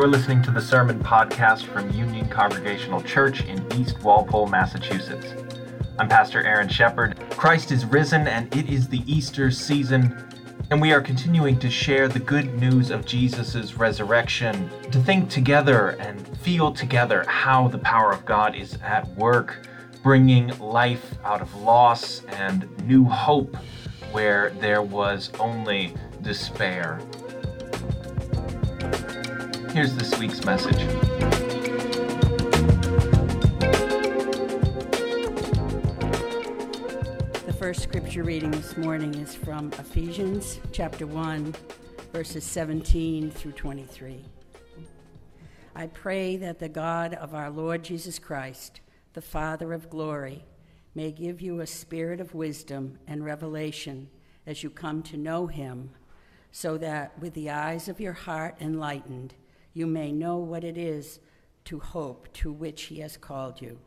You're listening to the Sermon Podcast from Union Congregational Church in East Walpole, Massachusetts. I'm Pastor Aaron Shepard. Christ is risen and it is the Easter season, and we are continuing to share the good news of Jesus' resurrection, to think together and feel together how the power of God is at work, bringing life out of loss and new hope where there was only despair. Here's this week's message. The first scripture reading this morning is from Ephesians chapter 1, verses 17 through 23. I pray that the God of our Lord Jesus Christ, the Father of glory, may give you a spirit of wisdom and revelation as you come to know him, so that with the eyes of your heart enlightened, you may know what it is to hope to which he has called you.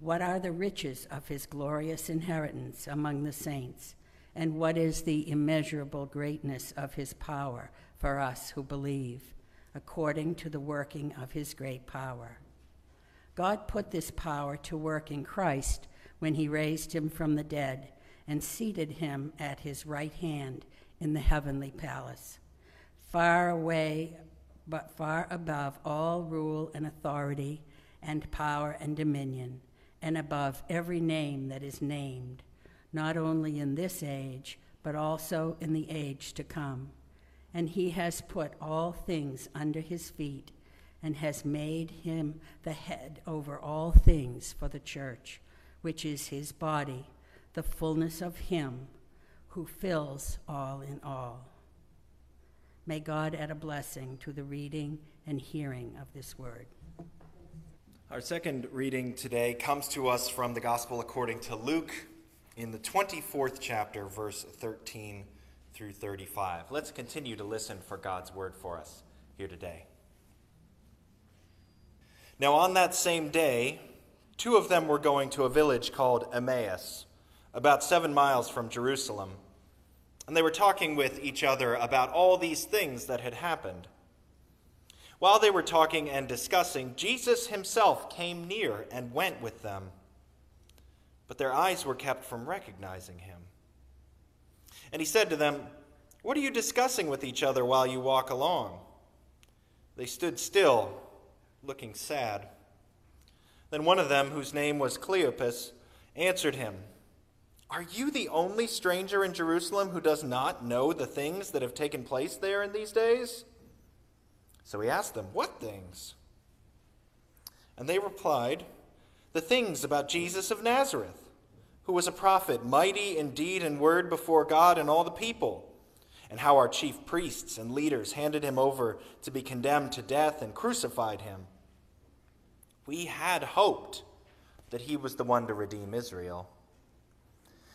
What are the riches of his glorious inheritance among the saints? And what is the immeasurable greatness of his power for us who believe, according to the working of his great power? God put this power to work in Christ when he raised him from the dead and seated him at his right hand in the heavenly palace, far away but far above all rule and authority and power and dominion, and above every name that is named, not only in this age, but also in the age to come. And he has put all things under his feet, and has made him the head over all things for the church, which is his body, the fullness of him who fills all in all. May God add a blessing to the reading and hearing of this word. Our second reading today comes to us from the Gospel according to Luke in the 24th chapter, verse 13 through 35. Let's continue to listen for God's word for us here today. Now, on that same day, two of them were going to a village called Emmaus, about seven miles from Jerusalem and they were talking with each other about all these things that had happened. While they were talking and discussing, Jesus himself came near and went with them. But their eyes were kept from recognizing him. And he said to them, What are you discussing with each other while you walk along? They stood still, looking sad. Then one of them, whose name was Cleopas, answered him. Are you the only stranger in Jerusalem who does not know the things that have taken place there in these days? So he asked them, What things? And they replied, The things about Jesus of Nazareth, who was a prophet, mighty in deed and word before God and all the people, and how our chief priests and leaders handed him over to be condemned to death and crucified him. We had hoped that he was the one to redeem Israel.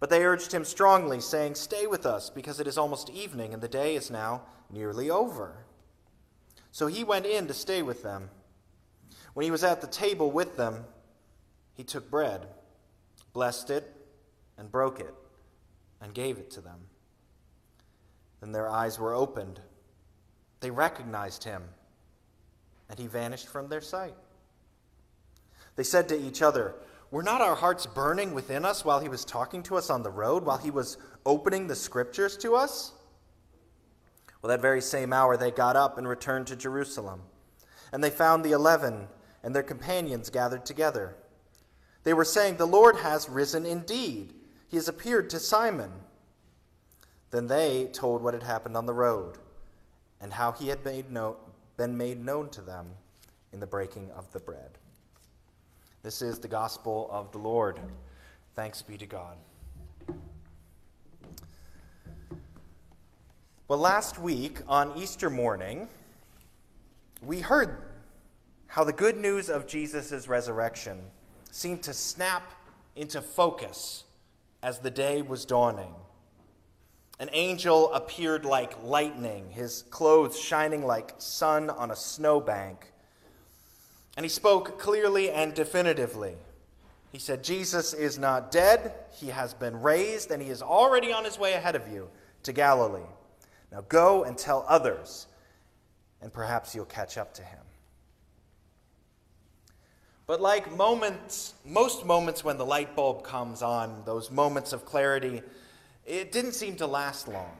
But they urged him strongly, saying, Stay with us, because it is almost evening, and the day is now nearly over. So he went in to stay with them. When he was at the table with them, he took bread, blessed it, and broke it, and gave it to them. Then their eyes were opened. They recognized him, and he vanished from their sight. They said to each other, were not our hearts burning within us while he was talking to us on the road, while he was opening the scriptures to us? Well, that very same hour they got up and returned to Jerusalem. And they found the eleven and their companions gathered together. They were saying, The Lord has risen indeed. He has appeared to Simon. Then they told what had happened on the road and how he had made been made known to them in the breaking of the bread. This is the gospel of the Lord. Thanks be to God. Well, last week on Easter morning, we heard how the good news of Jesus' resurrection seemed to snap into focus as the day was dawning. An angel appeared like lightning, his clothes shining like sun on a snowbank. And he spoke clearly and definitively. He said, Jesus is not dead, he has been raised, and he is already on his way ahead of you to Galilee. Now go and tell others, and perhaps you'll catch up to him. But like moments, most moments when the light bulb comes on, those moments of clarity, it didn't seem to last long.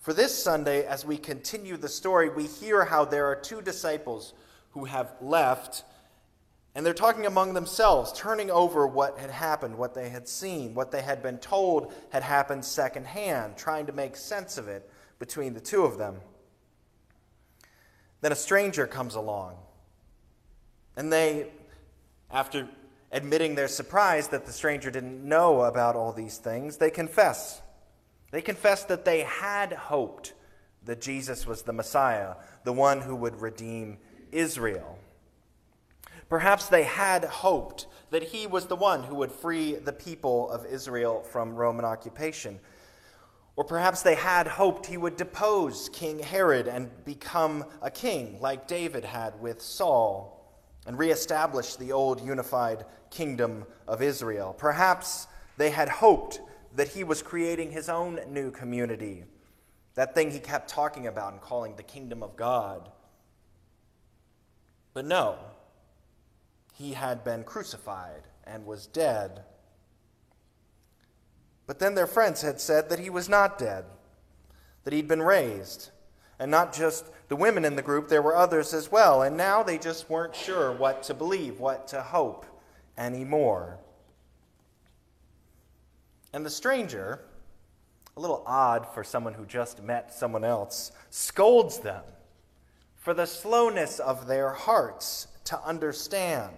For this Sunday, as we continue the story, we hear how there are two disciples who have left, and they're talking among themselves, turning over what had happened, what they had seen, what they had been told had happened secondhand, trying to make sense of it between the two of them. Then a stranger comes along, and they, after admitting their surprise that the stranger didn't know about all these things, they confess. They confess that they had hoped that Jesus was the Messiah, the one who would redeem Israel. Perhaps they had hoped that he was the one who would free the people of Israel from Roman occupation. Or perhaps they had hoped he would depose King Herod and become a king like David had with Saul and reestablish the old unified kingdom of Israel. Perhaps they had hoped that he was creating his own new community, that thing he kept talking about and calling the kingdom of God. But no, he had been crucified and was dead. But then their friends had said that he was not dead, that he'd been raised. And not just the women in the group, there were others as well. And now they just weren't sure what to believe, what to hope anymore. And the stranger, a little odd for someone who just met someone else, scolds them for the slowness of their hearts to understand.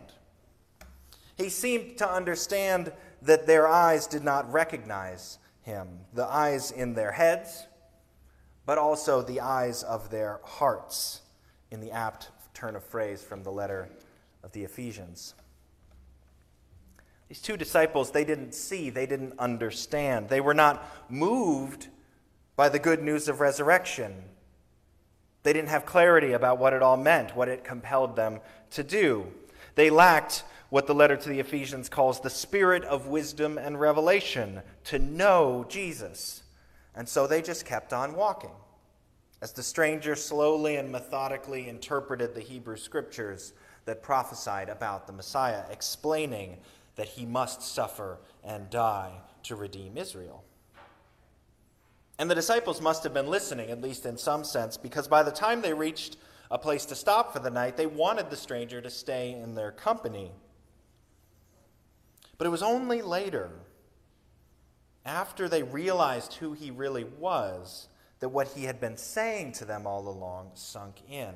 He seemed to understand that their eyes did not recognize him, the eyes in their heads, but also the eyes of their hearts, in the apt turn of phrase from the letter of the Ephesians. These two disciples, they didn't see, they didn't understand. They were not moved by the good news of resurrection. They didn't have clarity about what it all meant, what it compelled them to do. They lacked what the letter to the Ephesians calls the spirit of wisdom and revelation, to know Jesus. And so they just kept on walking. As the stranger slowly and methodically interpreted the Hebrew scriptures that prophesied about the Messiah, explaining that he must suffer and die to redeem Israel. And the disciples must have been listening, at least in some sense, because by the time they reached a place to stop for the night, they wanted the stranger to stay in their company. But it was only later, after they realized who he really was, that what he had been saying to them all along sunk in.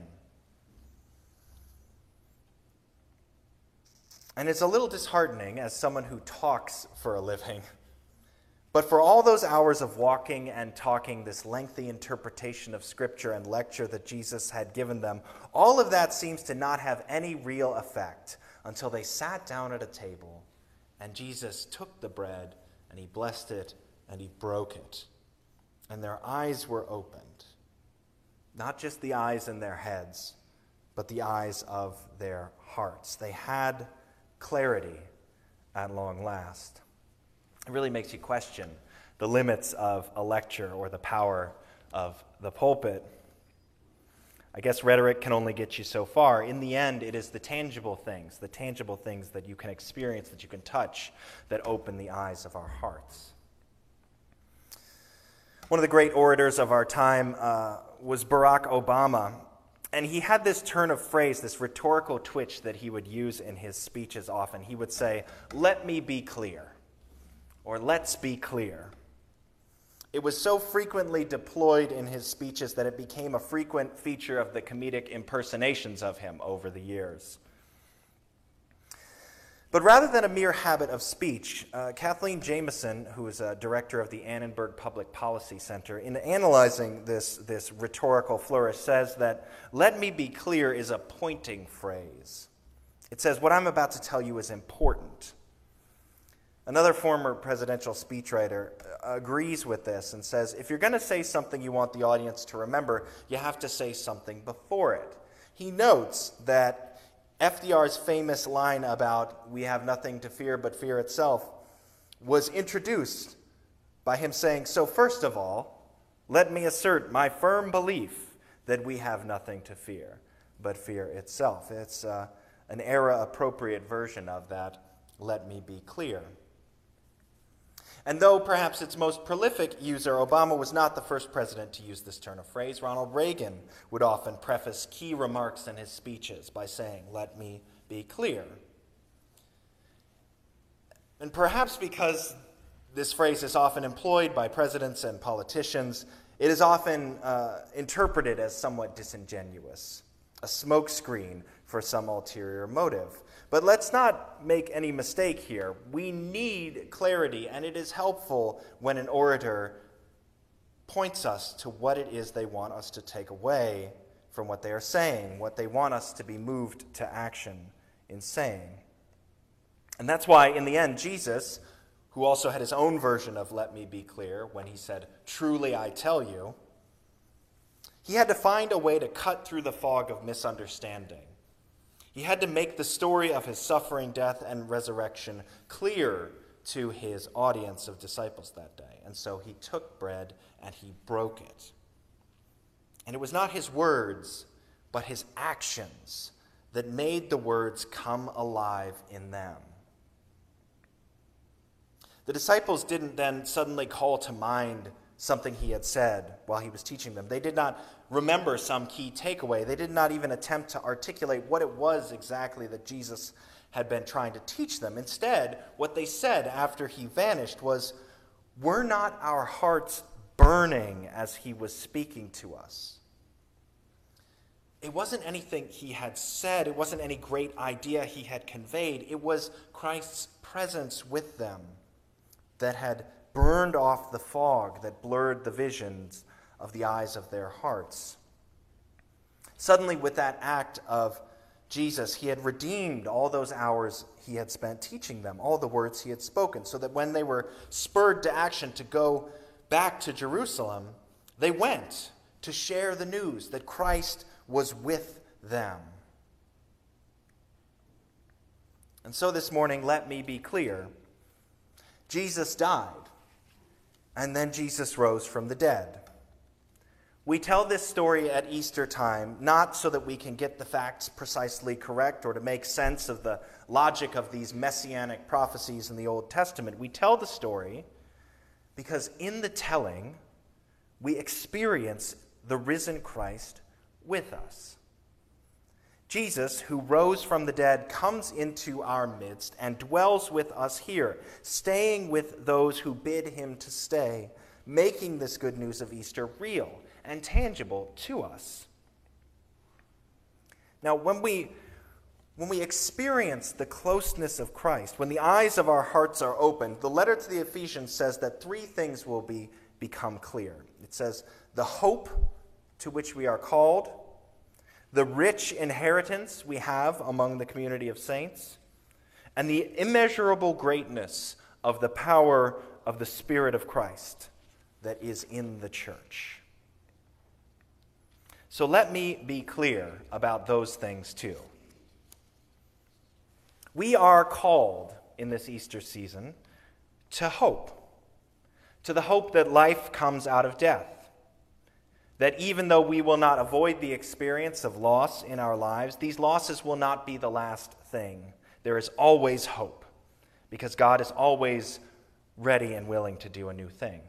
And it's a little disheartening as someone who talks for a living. But for all those hours of walking and talking, this lengthy interpretation of Scripture and lecture that Jesus had given them, all of that seems to not have any real effect until they sat down at a table and Jesus took the bread and he blessed it and he broke it. And their eyes were opened. Not just the eyes in their heads, but the eyes of their hearts. They had clarity at long last. It really makes you question the limits of a lecture or the power of the pulpit. I guess rhetoric can only get you so far. In the end, it is the tangible things, the tangible things that you can experience, that you can touch, that open the eyes of our hearts. One of the great orators of our time uh, was Barack Obama. And he had this turn of phrase, this rhetorical twitch that he would use in his speeches often. He would say, Let me be clear, or let's be clear. It was so frequently deployed in his speeches that it became a frequent feature of the comedic impersonations of him over the years. But rather than a mere habit of speech, uh, Kathleen Jamieson, who is a director of the Annenberg Public Policy Center, in analyzing this, this rhetorical flourish, says that let me be clear is a pointing phrase. It says, What I'm about to tell you is important. Another former presidential speechwriter uh, agrees with this and says, If you're going to say something you want the audience to remember, you have to say something before it. He notes that FDR's famous line about we have nothing to fear but fear itself was introduced by him saying, So, first of all, let me assert my firm belief that we have nothing to fear but fear itself. It's uh, an era appropriate version of that, let me be clear. And though perhaps its most prolific user, Obama was not the first president to use this turn of phrase. Ronald Reagan would often preface key remarks in his speeches by saying, Let me be clear. And perhaps because this phrase is often employed by presidents and politicians, it is often uh, interpreted as somewhat disingenuous, a smokescreen for some ulterior motive. But let's not make any mistake here. We need clarity, and it is helpful when an orator points us to what it is they want us to take away from what they are saying, what they want us to be moved to action in saying. And that's why, in the end, Jesus, who also had his own version of let me be clear when he said, Truly I tell you, he had to find a way to cut through the fog of misunderstanding he had to make the story of his suffering, death, and resurrection clear to his audience of disciples that day. And so he took bread and he broke it. And it was not his words, but his actions that made the words come alive in them. The disciples didn't then suddenly call to mind something he had said while he was teaching them. They did not remember some key takeaway. They did not even attempt to articulate what it was exactly that Jesus had been trying to teach them. Instead, what they said after he vanished was, Were not our hearts burning as he was speaking to us? It wasn't anything he had said, it wasn't any great idea he had conveyed. It was Christ's presence with them that had burned off the fog that blurred the visions of the eyes of their hearts. Suddenly, with that act of Jesus, he had redeemed all those hours he had spent teaching them, all the words he had spoken, so that when they were spurred to action to go back to Jerusalem, they went to share the news that Christ was with them. And so this morning, let me be clear Jesus died and then Jesus rose from the dead. We tell this story at Easter time not so that we can get the facts precisely correct or to make sense of the logic of these messianic prophecies in the Old Testament. We tell the story because in the telling, we experience the risen Christ with us. Jesus, who rose from the dead, comes into our midst and dwells with us here, staying with those who bid him to stay, making this good news of Easter real and tangible to us. Now, when we when we experience the closeness of Christ, when the eyes of our hearts are opened, the letter to the Ephesians says that three things will be, become clear. It says, the hope to which we are called, the rich inheritance we have among the community of saints, and the immeasurable greatness of the power of the Spirit of Christ that is in the church. So let me be clear about those things too. We are called in this Easter season to hope, to the hope that life comes out of death that even though we will not avoid the experience of loss in our lives, these losses will not be the last thing. There is always hope because God is always ready and willing to do a new thing.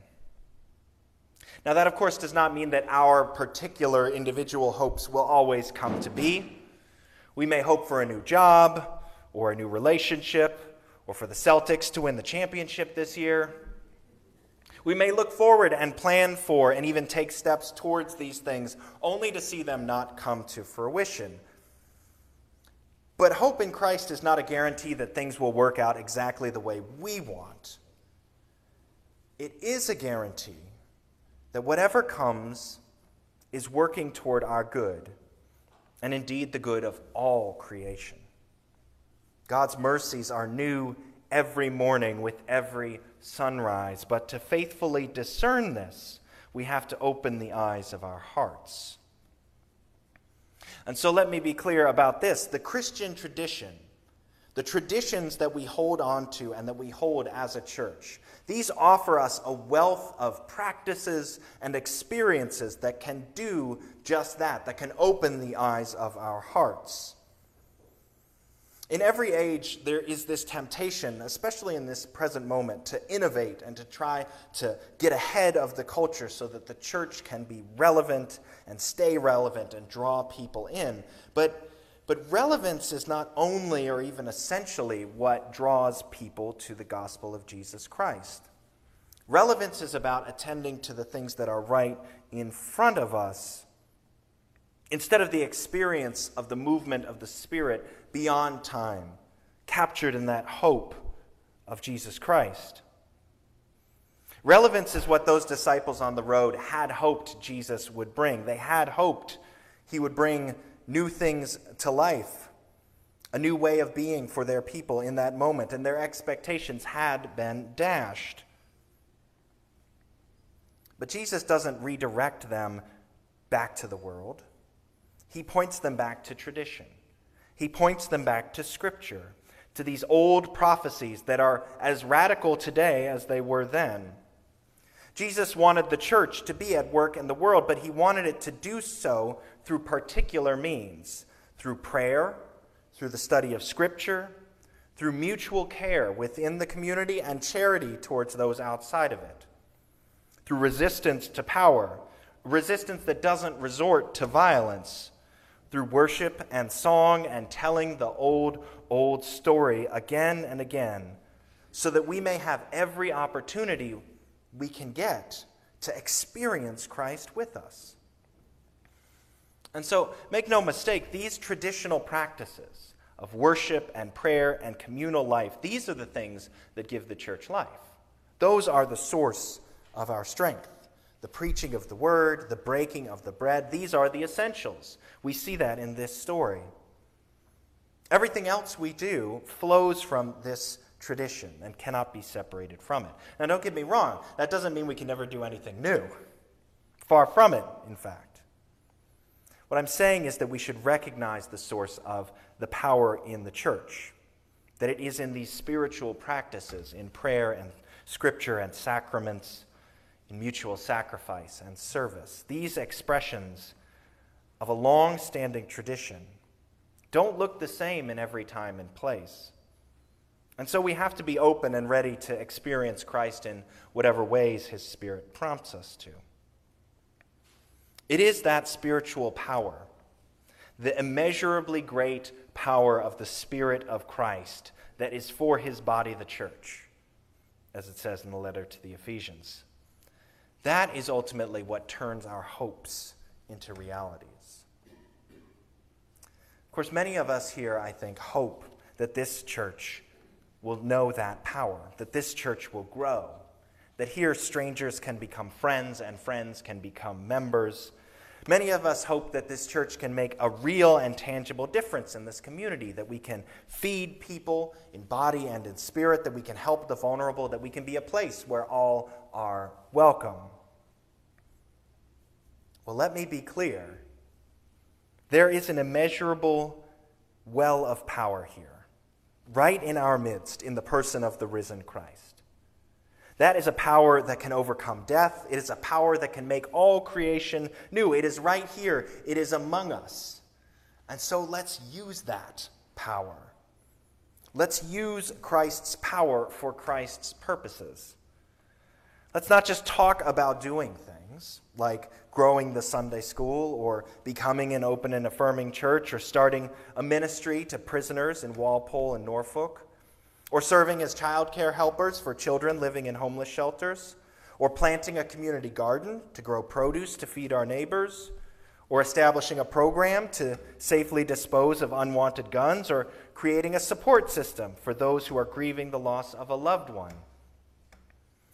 Now, that of course does not mean that our particular individual hopes will always come to be. We may hope for a new job, or a new relationship, or for the Celtics to win the championship this year. We may look forward and plan for and even take steps towards these things only to see them not come to fruition. But hope in Christ is not a guarantee that things will work out exactly the way we want. It is a guarantee that whatever comes is working toward our good, and indeed the good of all creation. God's mercies are new every morning with every sunrise, but to faithfully discern this, we have to open the eyes of our hearts. And so let me be clear about this the Christian tradition, the traditions that we hold on to and that we hold as a church, these offer us a wealth of practices and experiences that can do just that, that can open the eyes of our hearts. In every age, there is this temptation, especially in this present moment, to innovate and to try to get ahead of the culture so that the church can be relevant and stay relevant and draw people in. But, but relevance is not only or even essentially what draws people to the gospel of Jesus Christ. Relevance is about attending to the things that are right in front of us instead of the experience of the movement of the Spirit beyond time, captured in that hope of Jesus Christ. Relevance is what those disciples on the road had hoped Jesus would bring. They had hoped he would bring new things to life, a new way of being for their people in that moment, and their expectations had been dashed. But Jesus doesn't redirect them back to the world, he points them back to tradition. He points them back to Scripture, to these old prophecies that are as radical today as they were then. Jesus wanted the church to be at work in the world, but he wanted it to do so through particular means through prayer, through the study of Scripture, through mutual care within the community, and charity towards those outside of it, through resistance to power, resistance that doesn't resort to violence through worship and song and telling the old, old story again and again, so that we may have every opportunity we can get to experience Christ with us. And so, make no mistake, these traditional practices of worship and prayer and communal life, these are the things that give the church life. Those are the source of our strength the preaching of the word, the breaking of the bread. These are the essentials. We see that in this story. Everything else we do flows from this tradition and cannot be separated from it. Now, don't get me wrong, that doesn't mean we can never do anything new. Far from it, in fact. What I'm saying is that we should recognize the source of the power in the church, that it is in these spiritual practices, in prayer and scripture and sacraments in mutual sacrifice and service. These expressions of a long standing tradition don't look the same in every time and place. And so we have to be open and ready to experience Christ in whatever ways His Spirit prompts us to. It is that spiritual power, the immeasurably great power of the Spirit of Christ, that is for His body, the church, as it says in the letter to the Ephesians. That is ultimately what turns our hopes into realities. Of course, many of us here, I think, hope that this church will know that power, that this church will grow, that here strangers can become friends and friends can become members. Many of us hope that this church can make a real and tangible difference in this community, that we can feed people in body and in spirit, that we can help the vulnerable, that we can be a place where all are welcome. Well, let me be clear. There is an immeasurable well of power here, right in our midst, in the person of the risen Christ. That is a power that can overcome death. It is a power that can make all creation new. It is right here, it is among us. And so let's use that power. Let's use Christ's power for Christ's purposes. Let's not just talk about doing things. Things, like growing the Sunday school, or becoming an open and affirming church, or starting a ministry to prisoners in Walpole and Norfolk, or serving as child care helpers for children living in homeless shelters, or planting a community garden to grow produce to feed our neighbors, or establishing a program to safely dispose of unwanted guns, or creating a support system for those who are grieving the loss of a loved one.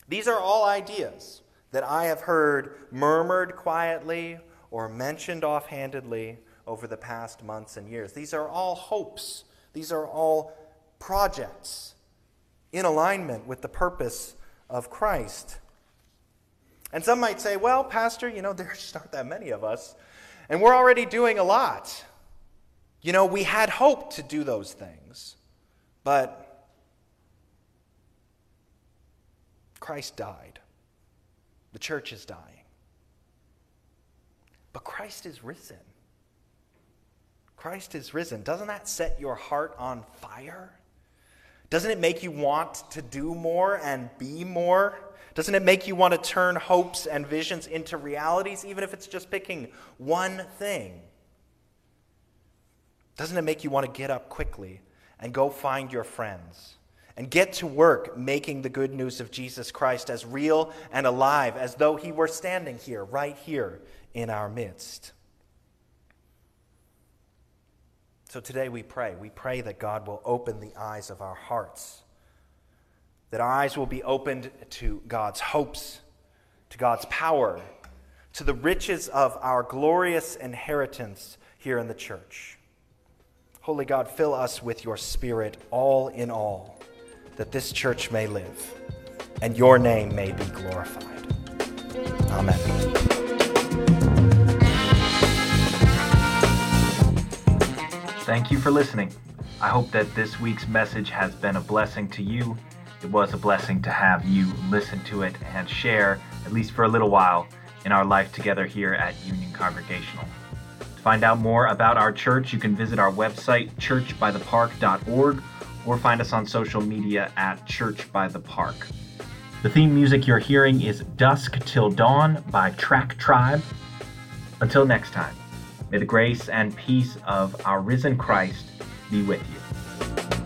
These are all ideas that I have heard murmured quietly or mentioned offhandedly over the past months and years. These are all hopes, these are all projects in alignment with the purpose of Christ. And some might say, well, Pastor, you know, there just aren't that many of us, and we're already doing a lot. You know, we had hoped to do those things, but Christ died. The church is dying. But Christ is risen. Christ is risen. Doesn't that set your heart on fire? Doesn't it make you want to do more and be more? Doesn't it make you want to turn hopes and visions into realities, even if it's just picking one thing? Doesn't it make you want to get up quickly and go find your friends and get to work making the good news of Jesus Christ as real and alive as though he were standing here, right here in our midst? So today we pray. We pray that God will open the eyes of our hearts, that our eyes will be opened to God's hopes, to God's power, to the riches of our glorious inheritance here in the church. Holy God, fill us with your Spirit, all in all, that this church may live and your name may be glorified. Amen. Thank you for listening. I hope that this week's message has been a blessing to you. It was a blessing to have you listen to it and share, at least for a little while, in our life together here at Union Congregational To find out more about our church, you can visit our website, churchbythepark.org, or find us on social media at Church by the Park. The theme music you're hearing is Dusk Till Dawn by Track Tribe. Until next time, may the grace and peace of our risen Christ be with you.